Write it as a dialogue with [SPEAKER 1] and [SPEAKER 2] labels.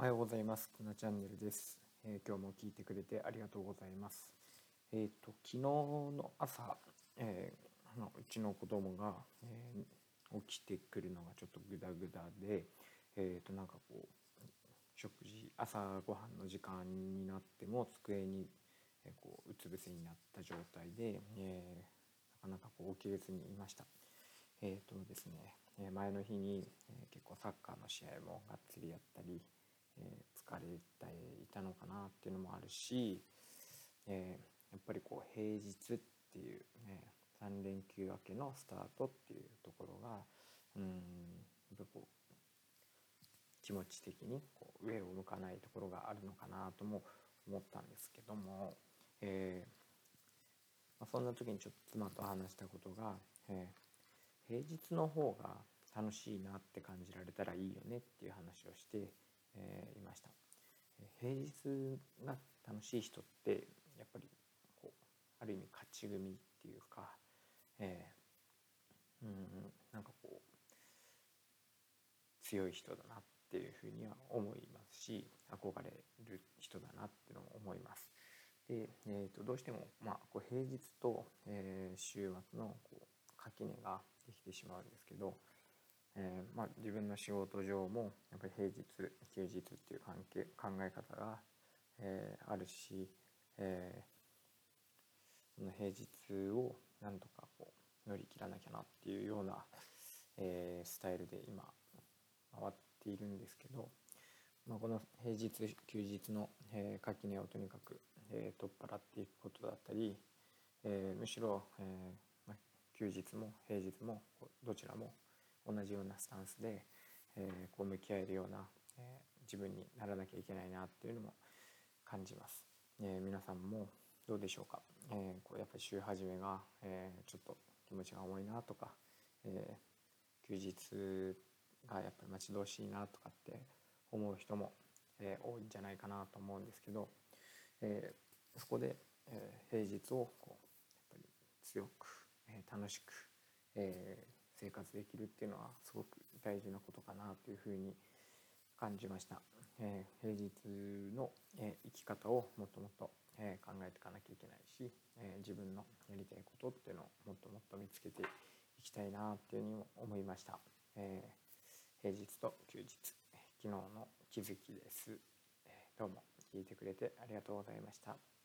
[SPEAKER 1] おはようございます。くなチャンネルです、えー今日も聞いてくれてありがとうございます。えっ、と昨日の朝、えーまあうちの子供が、えー起きてくるのがちょっとグダグダで、えっ、となんかこう食事朝ごはんの時間になっても机に、えーこううつ伏せになった状態で、えーなかなかこう起きれずにいました。えーとですね、え前の日に、えー結構サッカーの試合もがっつりやったり、え疲れていたのかなっていうのもあるし、えやっぱりこう平日っていう、ね、3連休明けのスタートっていうところがうんやっぱこう気持ち的にこう上を向かないところがあるのかなとも思ったんですけども、えま、そんな時にちょっと妻と話したことが、え平日の方が楽しいなって感じられたらいいよねっていう話をして、えーいました。平日が楽しい人ってやっぱりこうある意味勝ち組っていうか、えーうんなんかこう強い人だなっていうふうには思いますし憧れる人だなっていうのも思います。で、えー、とどうしても、まあ、こう平日と、えー週末のこう垣根ができてしまうんですけど、えーまあ、自分の仕事上もやっぱり平日休日っていう関係考え方が、えーあるし、えーその平日をなんとかこう乗り切らなきゃなっていうような、えースタイルで今回っているんですけど、まあ、この平日休日の、えー垣根をとにかく、えー取っ払っていくことだったり、えーむしろ、えーまあ、休日も平日もどちらも同じようなスタンスで、えーこう向き合えるような、えー自分にならなきゃいけないなっていうのも感じます。えー皆さんもどうでしょうか、えーこうやっぱり週始めが、えーちょっと気持ちが重いなとか、えー休日がやっぱり待ち遠しいなとかって思う人も、えー多いんじゃないかなと思うんですけど、えーそこで、えー平日をこうやっぱり強く、えー楽しく、えー生活できるっていうのはすごく大事なことかなというふうに感じました、えー平日の、えー生き方をもっともっと、えー考えていかなきゃいけないし、えー自分のやりたいことっていうのをもっともっと見つけていきたいなっていうふうにも思いました、えー平日と休日。昨日の気づきです、えどうも聞いてくれてありがとうございました。